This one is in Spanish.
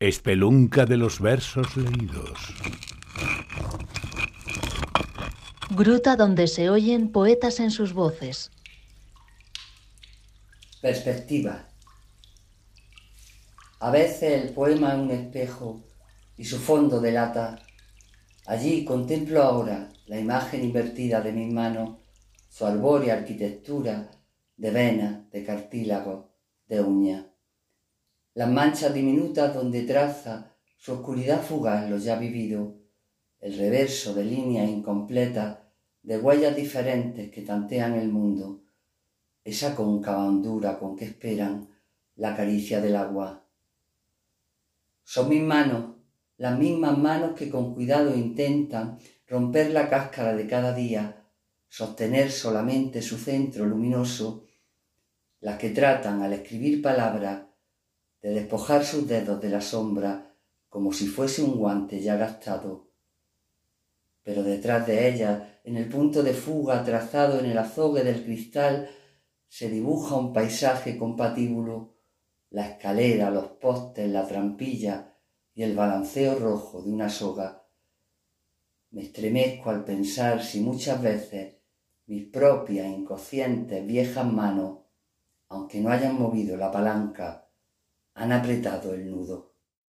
Espelunca de los versos leídos. Gruta donde se oyen poetas en sus voces. Perspectiva. A veces el poema es un espejo y su fondo delata. Allí contemplo ahora la imagen invertida de mis manos, su arbórea arquitectura de venas, de cartílago, de uñas las manchas diminutas donde traza su oscuridad fugaz lo ya vivido, el reverso de líneas incompletas, de huellas diferentes que tantean el mundo, esa cóncava hondura con que esperan la caricia del agua. Son mis manos, las mismas manos que con cuidado intentan romper la cáscara de cada día, sostener solamente su centro luminoso, las que tratan al escribir palabras de despojar sus dedos de la sombra como si fuese un guante ya gastado. Pero detrás de ella, en el punto de fuga trazado en el azogue del cristal, se dibuja un paisaje compatíbulo, la escalera, los postes, la trampilla y el balanceo rojo de una soga. Me estremezco al pensar si muchas veces mis propias inconscientes viejas manos, aunque no hayan movido la palanca, han apretado el nudo.